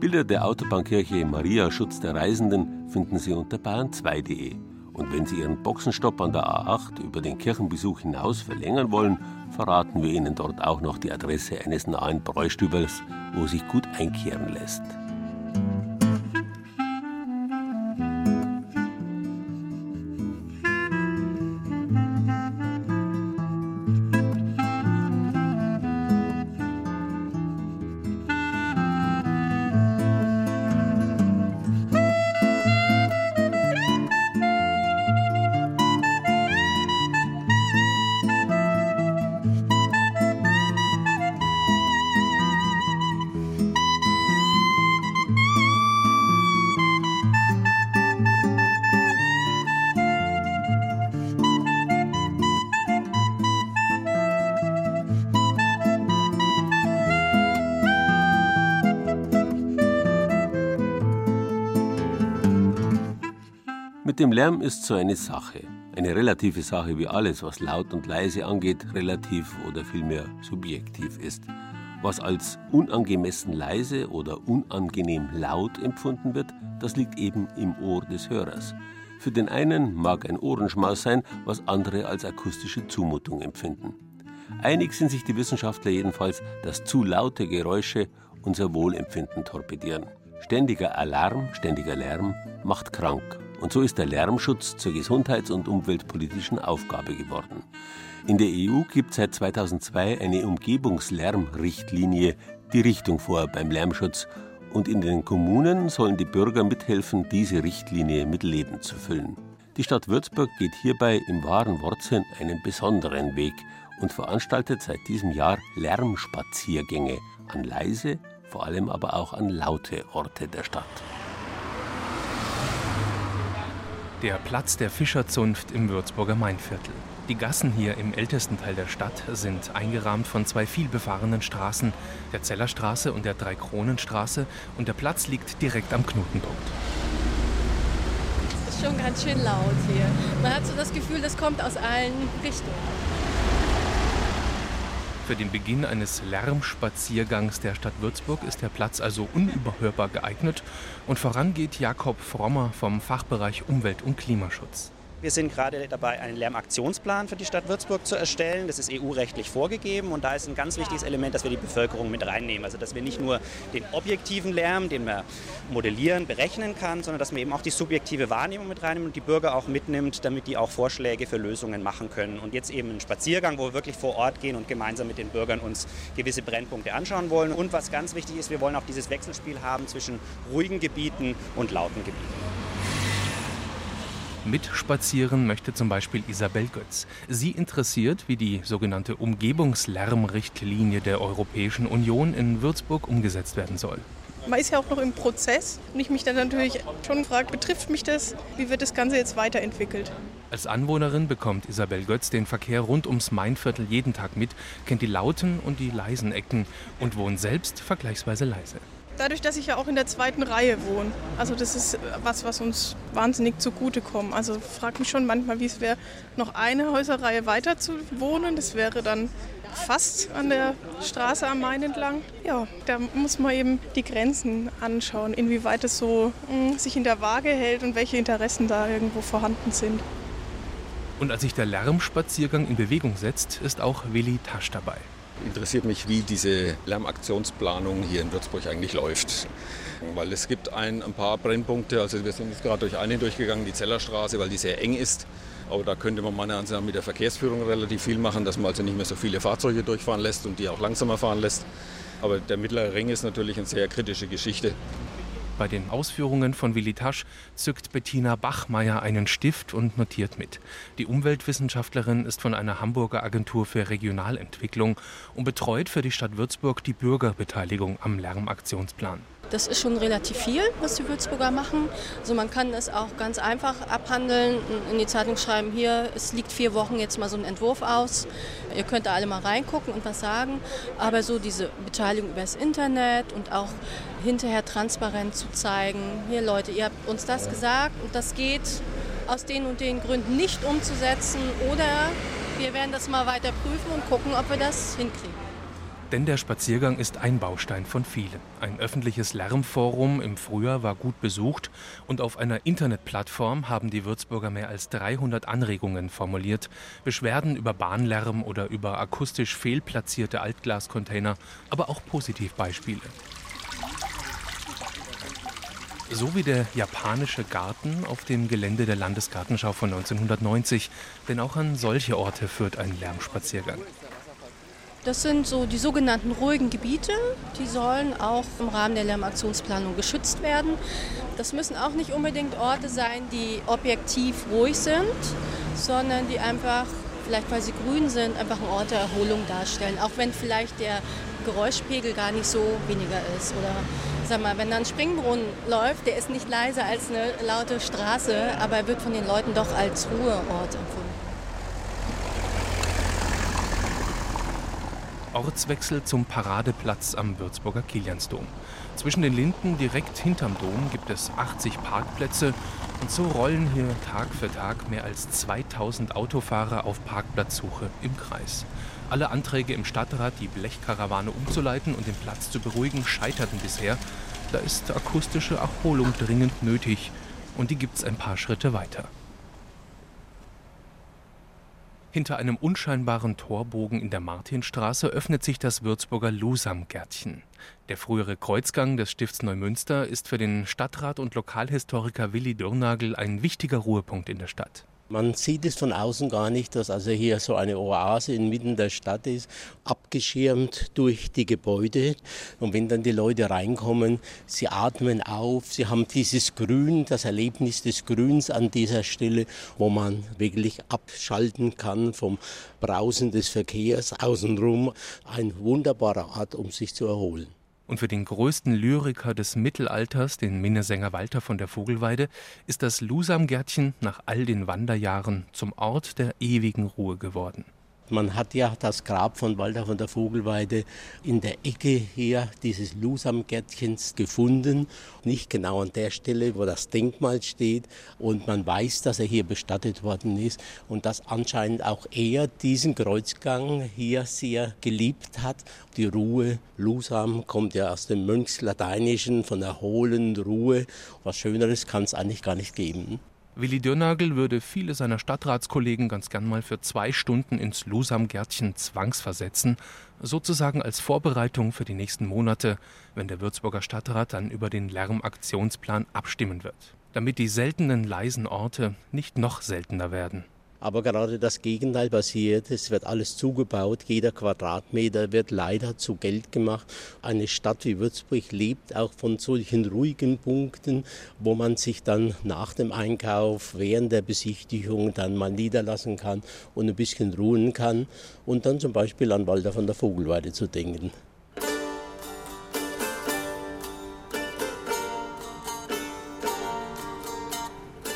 Bilder der Autobahnkirche Maria Schutz der Reisenden finden Sie unter bayern2.de. Und wenn Sie Ihren Boxenstopp an der A8 über den Kirchenbesuch hinaus verlängern wollen, verraten wir Ihnen dort auch noch die Adresse eines nahen Bräustübers, wo sich gut einkehren lässt. Dem Lärm ist so eine Sache. Eine relative Sache wie alles, was laut und leise angeht, relativ oder vielmehr subjektiv ist. Was als unangemessen leise oder unangenehm laut empfunden wird, das liegt eben im Ohr des Hörers. Für den einen mag ein Ohrenschmaus sein, was andere als akustische Zumutung empfinden. Einig sind sich die Wissenschaftler jedenfalls, dass zu laute Geräusche unser Wohlempfinden torpedieren. Ständiger Alarm, ständiger Lärm macht krank. Und so ist der Lärmschutz zur gesundheits- und umweltpolitischen Aufgabe geworden. In der EU gibt seit 2002 eine Umgebungslärmrichtlinie die Richtung vor beim Lärmschutz und in den Kommunen sollen die Bürger mithelfen, diese Richtlinie mit Leben zu füllen. Die Stadt Würzburg geht hierbei im wahren Wortsinn einen besonderen Weg und veranstaltet seit diesem Jahr Lärmspaziergänge an leise, vor allem aber auch an laute Orte der Stadt.
Der Platz der Fischerzunft im Würzburger Mainviertel. Die Gassen hier im ältesten Teil der Stadt sind eingerahmt von zwei vielbefahrenen Straßen, der Zellerstraße und der Dreikronenstraße, und der Platz liegt direkt am Knotenpunkt.
Es ist schon ganz schön laut hier. Man hat so das Gefühl, das kommt aus allen Richtungen.
Für den Beginn eines Lärmspaziergangs der Stadt Würzburg ist der Platz also unüberhörbar geeignet und voran geht Jakob Frommer vom Fachbereich Umwelt und Klimaschutz.
Wir sind gerade dabei, einen Lärmaktionsplan für die Stadt Würzburg zu erstellen. Das ist EU-rechtlich vorgegeben und da ist ein ganz wichtiges Element, dass wir die Bevölkerung mit reinnehmen. Also dass wir nicht nur den objektiven Lärm, den man modellieren, berechnen kann, sondern dass man eben auch die subjektive Wahrnehmung mit reinnehmen und die Bürger auch mitnimmt, damit die auch Vorschläge für Lösungen machen können. Und jetzt eben einen Spaziergang, wo wir wirklich vor Ort gehen und gemeinsam mit den Bürgern uns gewisse Brennpunkte anschauen wollen. Und was ganz wichtig ist, wir wollen auch dieses Wechselspiel haben zwischen ruhigen Gebieten und lauten Gebieten.
Mitspazieren möchte zum Beispiel Isabel Götz. Sie interessiert, wie die sogenannte Umgebungslärmrichtlinie der Europäischen Union in Würzburg umgesetzt werden soll.
Man ist ja auch noch im Prozess und ich mich dann natürlich schon gefragt, betrifft mich das? Wie wird das Ganze jetzt weiterentwickelt?
Als Anwohnerin bekommt Isabel Götz den Verkehr rund ums Mainviertel jeden Tag mit, kennt die lauten und die leisen Ecken und wohnt selbst vergleichsweise leise.
Dadurch, dass ich ja auch in der zweiten Reihe wohne. Also das ist was, was uns wahnsinnig zugutekommt. Also frage mich schon manchmal, wie es wäre, noch eine Häuserreihe weiter zu wohnen. Das wäre dann fast an der Straße am Main entlang. Ja, da muss man eben die Grenzen anschauen, inwieweit es so mh, hm, sich in der Waage hält und welche Interessen da irgendwo vorhanden sind.
Und als sich der Lärmspaziergang in Bewegung setzt, ist auch Willi Tasch dabei
interessiert mich, wie diese Lärmaktionsplanung hier in Würzburg eigentlich läuft. Weil es gibt ein, ein paar Brennpunkte, also wir sind jetzt gerade durch eine durchgegangen, die Zellerstraße, weil die sehr eng ist. Aber da könnte man meiner Ansicht nach mit der Verkehrsführung relativ viel machen, dass man also nicht mehr so viele Fahrzeuge durchfahren lässt und die auch langsamer fahren lässt. Aber der mittlere Ring ist natürlich eine sehr kritische Geschichte.
Bei den Ausführungen von Willi Tasch zückt Bettina Bachmeier einen Stift und notiert mit. Die Umweltwissenschaftlerin ist von einer Hamburger Agentur für Regionalentwicklung und betreut für die Stadt Würzburg die Bürgerbeteiligung am Lärmaktionsplan.
Das ist schon relativ viel, was die Würzburger machen. Also man kann es auch ganz einfach abhandeln, in die Zeitung schreiben, hier, es liegt vier Wochen jetzt mal so ein Entwurf aus. Ihr könnt da alle mal reingucken und was sagen. Aber so diese Beteiligung über das Internet und auch hinterher transparent zu zeigen, hier Leute, ihr habt uns das gesagt und das geht aus den und den Gründen nicht umzusetzen oder wir werden das mal weiter prüfen und gucken, ob wir das hinkriegen.
Denn der Spaziergang ist ein Baustein von vielen. Ein öffentliches Lärmforum im Frühjahr war gut besucht und auf einer Internetplattform haben die Würzburger mehr als 300 Anregungen formuliert. Beschwerden über Bahnlärm oder über akustisch fehlplatzierte Altglascontainer, aber auch Positivbeispiele. So wie der japanische Garten auf dem Gelände der Landesgartenschau von 1990. Denn auch an solche Orte führt ein Lärmspaziergang.
Das sind so die sogenannten ruhigen Gebiete. Die sollen auch im Rahmen der Lärmaktionsplanung geschützt werden. Das müssen auch nicht unbedingt Orte sein, die objektiv ruhig sind, sondern die einfach, vielleicht weil sie grün sind, einfach ein Ort der Erholung darstellen. Auch wenn vielleicht der Geräuschpegel gar nicht so weniger ist. Oder sag mal, wenn da ein Springbrunnen läuft, der ist nicht leiser als eine laute Straße, aber er wird von den Leuten doch als Ruheort empfunden.
Ortswechsel zum Paradeplatz am Würzburger Kiliansdom. Zwischen den Linden direkt hinterm Dom gibt es 80 Parkplätze Und so rollen hier Tag für Tag mehr als 2000 Autofahrer auf Parkplatzsuche im Kreis. Alle Anträge im Stadtrat, die Blechkarawane umzuleiten und den Platz zu beruhigen, scheiterten bisher. Da ist akustische Erholung dringend nötig. Und die gibt's ein paar Schritte weiter. Hinter einem unscheinbaren Torbogen in der Martinstraße öffnet sich das Würzburger Lusam-Gärtchen. Der frühere Kreuzgang des Stifts Neumünster ist für den Stadtrat und Lokalhistoriker Willi Dürnagel ein wichtiger Ruhepunkt in der Stadt.
Man sieht es von außen gar nicht, dass also hier so eine Oase inmitten der Stadt ist, abgeschirmt durch die Gebäude. Und wenn dann die Leute reinkommen, sie atmen auf, sie haben dieses Grün, das Erlebnis des Grüns an dieser Stelle, wo man wirklich abschalten kann vom Brausen des Verkehrs außenrum. Ein wunderbarer Ort, um sich zu erholen.
Und für den größten Lyriker des Mittelalters, den Minnesänger Walter von der Vogelweide, ist das Lusamgärtchen nach all den Wanderjahren zum Ort der ewigen Ruhe geworden.
Man hat ja das Grab von Walter von der Vogelweide in der Ecke hier dieses Lusamgärtchens gefunden. Nicht genau an der Stelle, wo das Denkmal steht. Und man weiß, dass er hier bestattet worden ist und dass anscheinend auch er diesen Kreuzgang hier sehr geliebt hat. Die Ruhe, Lusam, kommt ja aus dem Mönchslateinischen von erholen, Ruhe. Was Schöneres kann es eigentlich gar nicht geben.
Willi Dürnagel würde viele seiner Stadtratskollegen ganz gern mal für zwei Stunden ins Lusam-Gärtchen zwangsversetzen, sozusagen als Vorbereitung für die nächsten Monate, wenn der Würzburger Stadtrat dann über den Lärmaktionsplan abstimmen wird, damit die seltenen leisen Orte nicht noch seltener werden.
Aber gerade das Gegenteil passiert. Es wird alles zugebaut. Jeder Quadratmeter wird leider zu Geld gemacht. Eine Stadt wie Würzburg lebt auch von solchen ruhigen Punkten, wo man sich dann nach dem Einkauf, während der Besichtigung dann mal niederlassen kann und ein bisschen ruhen kann und dann zum Beispiel an Walter von der Vogelweide zu denken.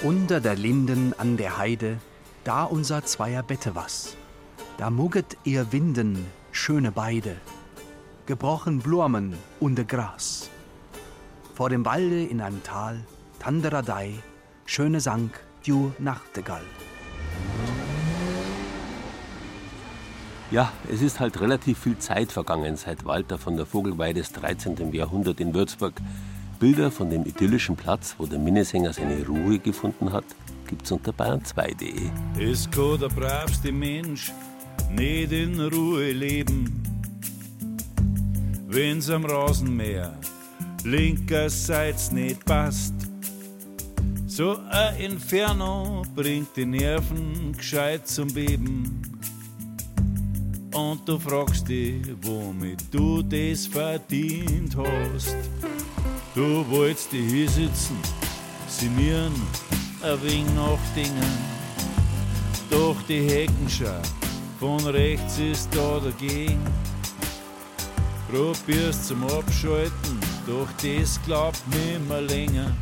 Unter der Linden an der Heide da unser zweier Bette was. Da mugget ihr Winden, schöne Beide, gebrochen Blumen und Gras. Vor dem Walde in einem Tal, Tanderadei, schöne Sang, du Nachtigall.
Ja, es ist halt relativ viel Zeit vergangen seit Walter von der Vogelweide des 13. Jahrhundert in Würzburg. Bilder von dem idyllischen Platz, wo der Minnesänger seine Ruhe gefunden hat, gibt's unter bayern2.de.
Es kann der bravste Mensch nicht in Ruhe leben, wenn's am Rasenmäher linkerseits nicht passt. So ein Inferno bringt die Nerven gescheit zum Beben. Und du fragst dich, womit du das verdient hast. Du wolltest dich hier sitzen, sinnieren ein wenig nachdenken. Doch die Heckenschau von rechts ist da dagegen. Probierst zum Abschalten, doch das glaubt nimmer länger.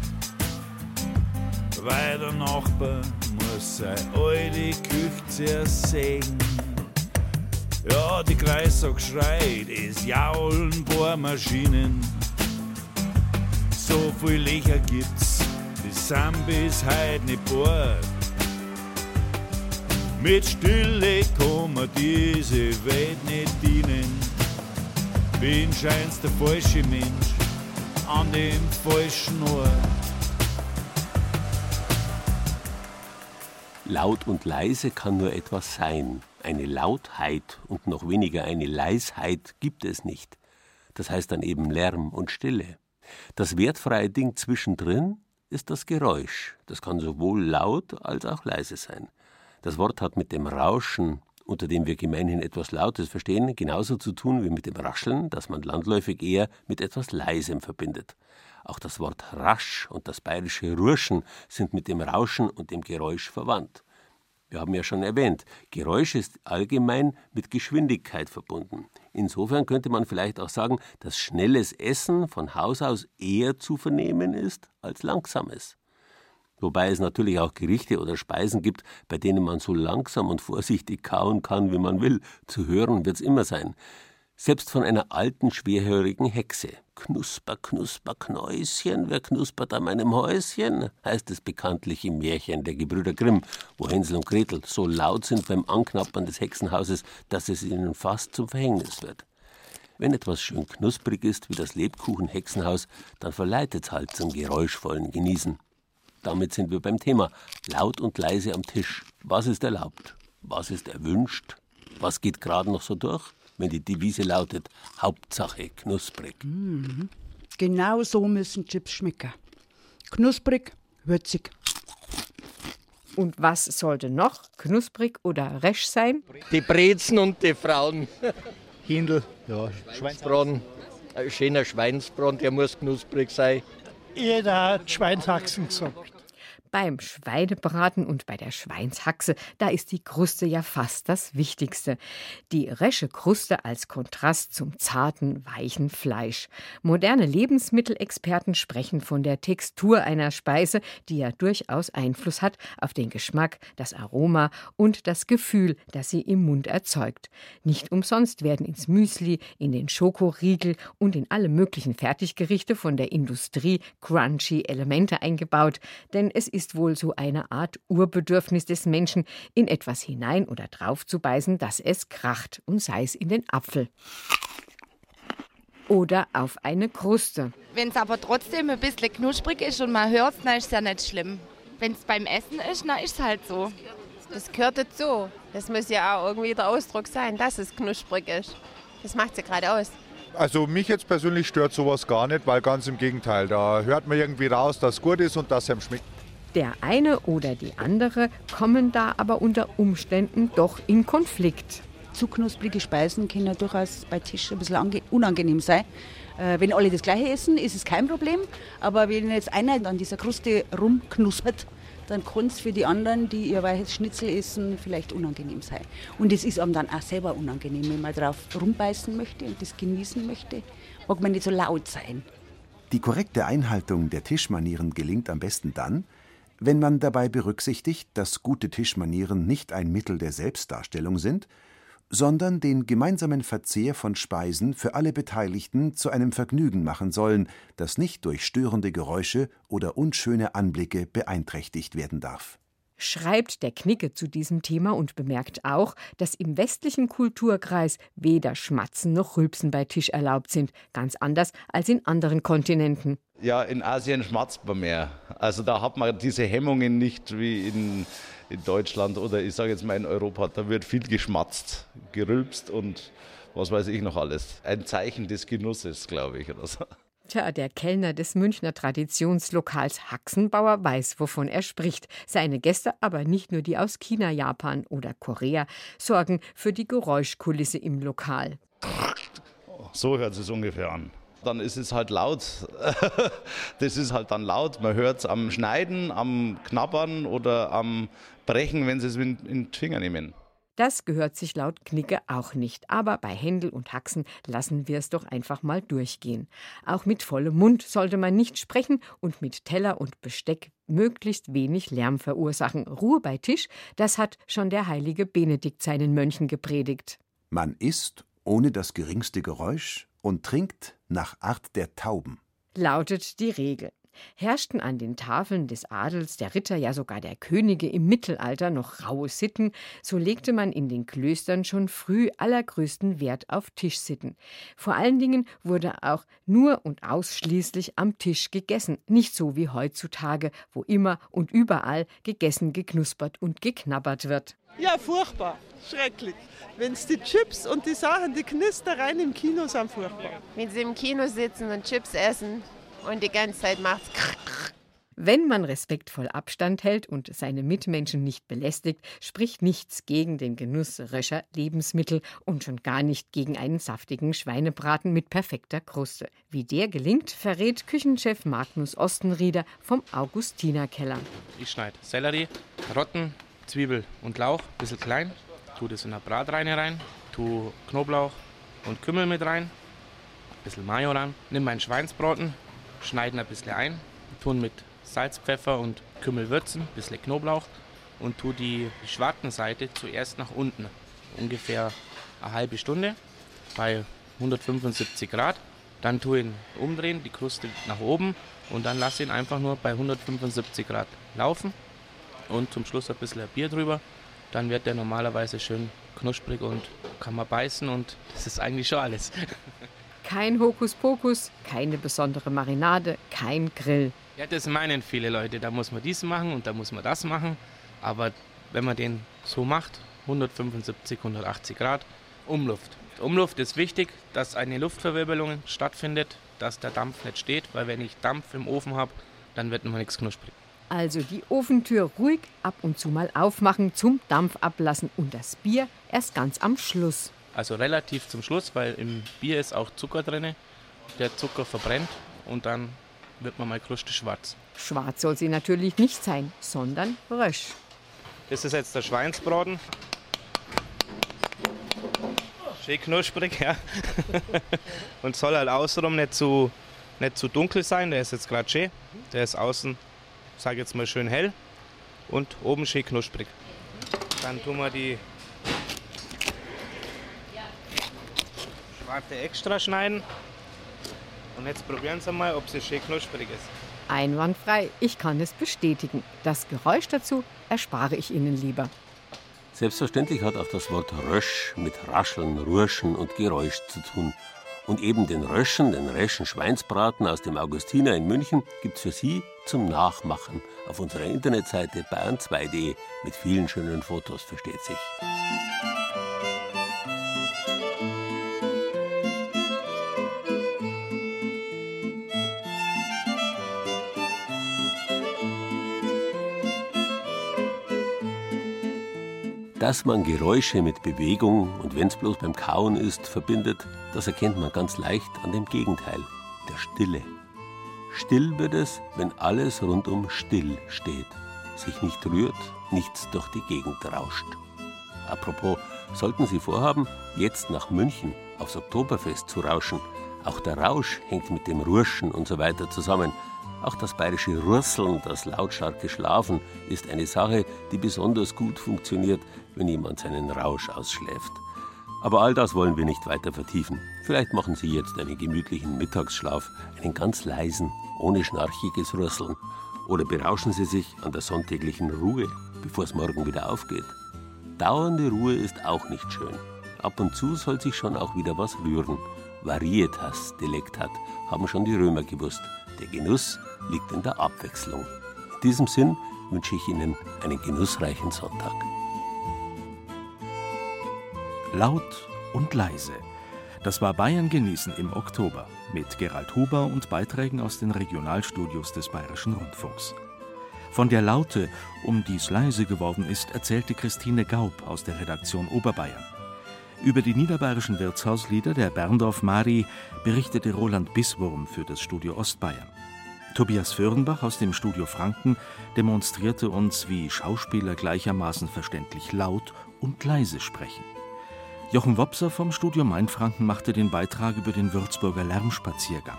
Weil der Nachbar muss seine alte Küche zersägen. Ja, die Kreissack schreit, es jaulen Bohrmaschinen. So viel Löcher gibt's sind bis heut nicht bord. Mit Stille kann man diese Welt nicht dienen. Bin scheinst der falsche Mensch an dem falschen Ort.
Laut und leise kann nur etwas sein. Eine Lautheit und noch weniger eine Leisheit gibt es nicht. Das heißt dann eben Lärm und Stille. Das wertfreie Ding zwischendrin ist das Geräusch. Das kann sowohl laut als auch leise sein. Das Wort hat mit dem Rauschen, unter dem wir gemeinhin etwas Lautes verstehen, genauso zu tun wie mit dem Rascheln, das man landläufig eher mit etwas Leisem verbindet. Auch das Wort rasch und das bayerische Rurschen sind mit dem Rauschen und dem Geräusch verwandt. Wir haben ja schon erwähnt, Geräusch ist allgemein mit Geschwindigkeit verbunden. Insofern könnte man vielleicht auch sagen, dass schnelles Essen von Haus aus eher zu vernehmen ist als langsames. Wobei es natürlich auch Gerichte oder Speisen gibt, bei denen man so langsam und vorsichtig kauen kann, wie man will. Zu hören wird es immer sein. Selbst von einer alten, schwerhörigen Hexe. Knusper, knusper, Knäuschen, wer knuspert an meinem Häuschen? heißt es bekanntlich im Märchen der Gebrüder Grimm, wo Hänsel und Gretel so laut sind beim Anknappern des Hexenhauses, dass es ihnen fast zum Verhängnis wird. Wenn etwas schön knusprig ist wie das Lebkuchen-Hexenhaus, dann verleitet halt zum geräuschvollen Genießen. Damit sind wir beim Thema. Laut und leise am Tisch. Was ist erlaubt? Was ist erwünscht? Was geht gerade noch so durch? Wenn die Devise lautet Hauptsache knusprig.
Mhm. Genau so müssen Chips schmecken. Knusprig, würzig.
Und was sollte noch knusprig oder resch sein?
Die Brezen und die Frauen. Hindel, ja, Schweinsbraten. Ein schöner Schweinsbraten, der muss knusprig sein.
Jeder hat Schweinshaxen gesagt.
Beim Schweinebraten und bei der Schweinshaxe, da ist die Kruste ja fast das Wichtigste. Die resche Kruste als Kontrast zum zarten, weichen Fleisch. Moderne Lebensmittelexperten sprechen von der Textur einer Speise, die ja durchaus Einfluss hat auf den Geschmack, das Aroma und das Gefühl, das sie im Mund erzeugt. Nicht umsonst werden ins Müsli, in den Schokoriegel und in alle möglichen Fertiggerichte von der Industrie crunchy Elemente eingebaut, denn es ist ist wohl so eine Art Urbedürfnis des Menschen, in etwas hinein oder drauf zu beißen, dass es kracht, und sei es in den Apfel. Oder auf eine Kruste.
Wenn es aber trotzdem ein bisschen knusprig ist und man hört es, dann ist es ja nicht schlimm. Wenn es beim Essen ist, dann ist es halt so.
Das gehört dazu. Das muss ja auch irgendwie der Ausdruck sein, dass es knusprig ist. Das macht es ja gerade aus.
Also mich jetzt persönlich stört sowas gar nicht, weil ganz im Gegenteil, da hört man irgendwie raus, dass es gut ist und dass es einem schmeckt.
Der eine oder die andere kommen da aber unter Umständen doch in Konflikt.
Zu knusprige Speisen können durchaus bei Tisch ein bisschen unangenehm sein. Äh, wenn alle das Gleiche essen, ist es kein Problem. Aber wenn jetzt einer an dieser Kruste rumknuspert, dann kann es für die anderen, die ihr weiches Schnitzel essen, vielleicht unangenehm sein. Und es ist einem dann auch selber unangenehm, wenn man drauf rumbeißen möchte und das genießen möchte. Mag man nicht so laut sein.
Die korrekte Einhaltung der Tischmanieren gelingt am besten dann, wenn man dabei berücksichtigt, dass gute Tischmanieren nicht ein Mittel der Selbstdarstellung sind, sondern den gemeinsamen Verzehr von Speisen für alle Beteiligten zu einem Vergnügen machen sollen, das nicht durch störende Geräusche oder unschöne Anblicke beeinträchtigt werden darf
schreibt der Knicke zu diesem Thema und bemerkt auch, dass im westlichen Kulturkreis weder Schmatzen noch Rülpsen bei Tisch erlaubt sind, ganz anders als in anderen Kontinenten.
Ja, in Asien schmatzt man mehr. Also da hat man diese Hemmungen nicht wie in, in Deutschland oder ich sage jetzt mal in Europa. Da wird viel geschmatzt, gerülpst und was weiß ich noch alles. Ein Zeichen des Genusses, glaube ich, oder so.
Tja, der Kellner des Münchner Traditionslokals Haxenbauer weiß, wovon er spricht. Seine Gäste, aber nicht nur die aus China, Japan oder Korea, sorgen für die Geräuschkulisse im Lokal.
So hört es ungefähr an dann ist es halt laut. das ist halt dann laut. Man hört es am Schneiden, am Knabbern oder am Brechen, wenn sie es in, die Finger nehmen.
Das gehört sich laut Knicke auch nicht. Aber bei Händel und Haxen lassen wir es doch einfach mal durchgehen. Auch mit vollem Mund sollte man nicht sprechen und mit Teller und Besteck möglichst wenig Lärm verursachen. Ruhe bei Tisch, das hat schon der heilige Benedikt seinen Mönchen gepredigt.
Man isst ohne das geringste Geräusch und trinkt nach Art der Tauben.
Lautet die Regel. Herrschten an den Tafeln des Adels, der Ritter, ja sogar der Könige im Mittelalter noch raue Sitten, so legte man in den Klöstern schon früh allergrößten Wert auf Tischsitten. Vor allen Dingen wurde auch nur und ausschließlich am Tisch gegessen, nicht so wie heutzutage, wo immer und überall gegessen, geknuspert und geknabbert wird.
Ja, furchtbar, schrecklich. Wenn es die Chips und die Sachen, die Knistereien im Kino sind, furchtbar.
Wenn sie im Kino sitzen und Chips essen und die ganze Zeit macht
wenn man respektvoll Abstand hält und seine Mitmenschen nicht belästigt, spricht nichts gegen den Genuss röscher Lebensmittel und schon gar nicht gegen einen saftigen Schweinebraten mit perfekter Kruste. Wie der gelingt, verrät Küchenchef Magnus Ostenrieder vom Augustinerkeller.
Ich schneide Sellerie, Karotten, Zwiebel und Lauch, ein bisschen klein, tue das in der Bratreine rein, tue Knoblauch und Kümmel mit rein, ein bisschen Mayo ran, nimm meinen Schweinsbraten, schneiden ein bisschen ein, tun mit Salz, Pfeffer und Kümmel würzen, ein bisschen Knoblauch und tue die Schwartenseite zuerst nach unten, ungefähr eine halbe Stunde bei 175 Grad. Dann tue ihn umdrehen, die Kruste nach oben und dann lasse ihn einfach nur bei 175 Grad laufen und zum Schluss ein bisschen Bier drüber. Dann wird der normalerweise schön knusprig und kann man beißen und das ist eigentlich schon alles.
Kein Hokuspokus, keine besondere Marinade, kein Grill.
Ja, das meinen viele Leute. Da muss man dies machen und da muss man das machen. Aber wenn man den so macht, 175, 180 Grad, Umluft. Umluft ist wichtig, dass eine Luftverwirbelung stattfindet, dass der Dampf nicht steht, weil wenn ich Dampf im Ofen habe, dann wird noch nichts knusprig.
Also die Ofentür ruhig ab und zu mal aufmachen, zum Dampf ablassen und das Bier erst ganz am Schluss.
Also relativ zum Schluss, weil im Bier ist auch Zucker drin. Der Zucker verbrennt und dann wird man mal kruste schwarz.
Schwarz soll sie natürlich nicht sein, sondern rösch.
Das ist jetzt der Schweinsbraten. Schön knusprig, ja. und soll halt außenrum nicht zu, nicht zu dunkel sein. Der ist jetzt gerade schön. Der ist außen, sage jetzt mal, schön hell und oben schön knusprig. Dann tun wir die Schwarte extra schneiden. Und jetzt probieren Sie mal, ob sie schön knusprig ist.
Einwandfrei, ich kann es bestätigen. Das Geräusch dazu erspare ich Ihnen lieber.
Selbstverständlich hat auch das Wort Rösch mit Rascheln, Rurschen und Geräusch zu tun. Und eben den Röschen, den Reschen Schweinsbraten aus dem Augustiner in München, gibt's für Sie zum Nachmachen auf unserer Internetseite bayern2.de mit vielen schönen Fotos, versteht sich. Dass man Geräusche mit Bewegung und wenn es bloß beim Kauen ist, verbindet, das erkennt man ganz leicht an dem Gegenteil, der Stille. Still wird es, wenn alles rundum still steht, sich nicht rührt, nichts durch die Gegend rauscht. Apropos, sollten Sie vorhaben, jetzt nach München aufs Oktoberfest zu rauschen, auch der Rausch hängt mit dem Rurschen und so weiter zusammen. Auch das bayerische Rurseln, das lautstarke Schlafen, ist eine Sache, die besonders gut funktioniert, wenn jemand seinen Rausch ausschläft. Aber all das wollen wir nicht weiter vertiefen. Vielleicht machen Sie jetzt einen gemütlichen Mittagsschlaf, einen ganz leisen, ohne schnarchiges Rüsseln. Oder berauschen Sie sich an der sonntäglichen Ruhe, bevor es morgen wieder aufgeht. Dauernde Ruhe ist auch nicht schön. Ab und zu soll sich schon auch wieder was rühren. Varietas Delectat, haben schon die Römer gewusst. Der Genuss liegt in der Abwechslung. In diesem Sinn wünsche ich Ihnen einen genussreichen Sonntag.
Laut und leise. Das war Bayern genießen im Oktober mit Gerald Huber und Beiträgen aus den Regionalstudios des Bayerischen Rundfunks. Von der Laute, um die es leise geworden ist, erzählte Christine Gaub aus der Redaktion Oberbayern. Über die niederbayerischen Wirtshauslieder der Berndorf Mari berichtete Roland Biswurm für das Studio Ostbayern. Tobias Föhrenbach aus dem Studio Franken demonstrierte uns, wie Schauspieler gleichermaßen verständlich laut und leise sprechen. Jochen Wopser vom Studio Mainfranken machte den Beitrag über den Würzburger Lärmspaziergang.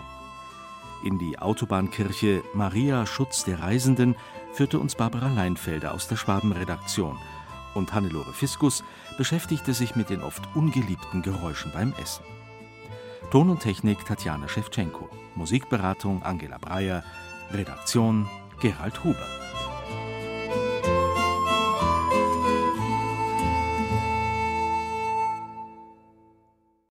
In die Autobahnkirche Maria Schutz der Reisenden führte uns Barbara Leinfelder aus der Schwabenredaktion und Hannelore Fiskus beschäftigte sich mit den oft ungeliebten Geräuschen beim Essen. Ton und Technik Tatjana Schewtschenko, Musikberatung Angela Breyer, Redaktion Gerald Huber.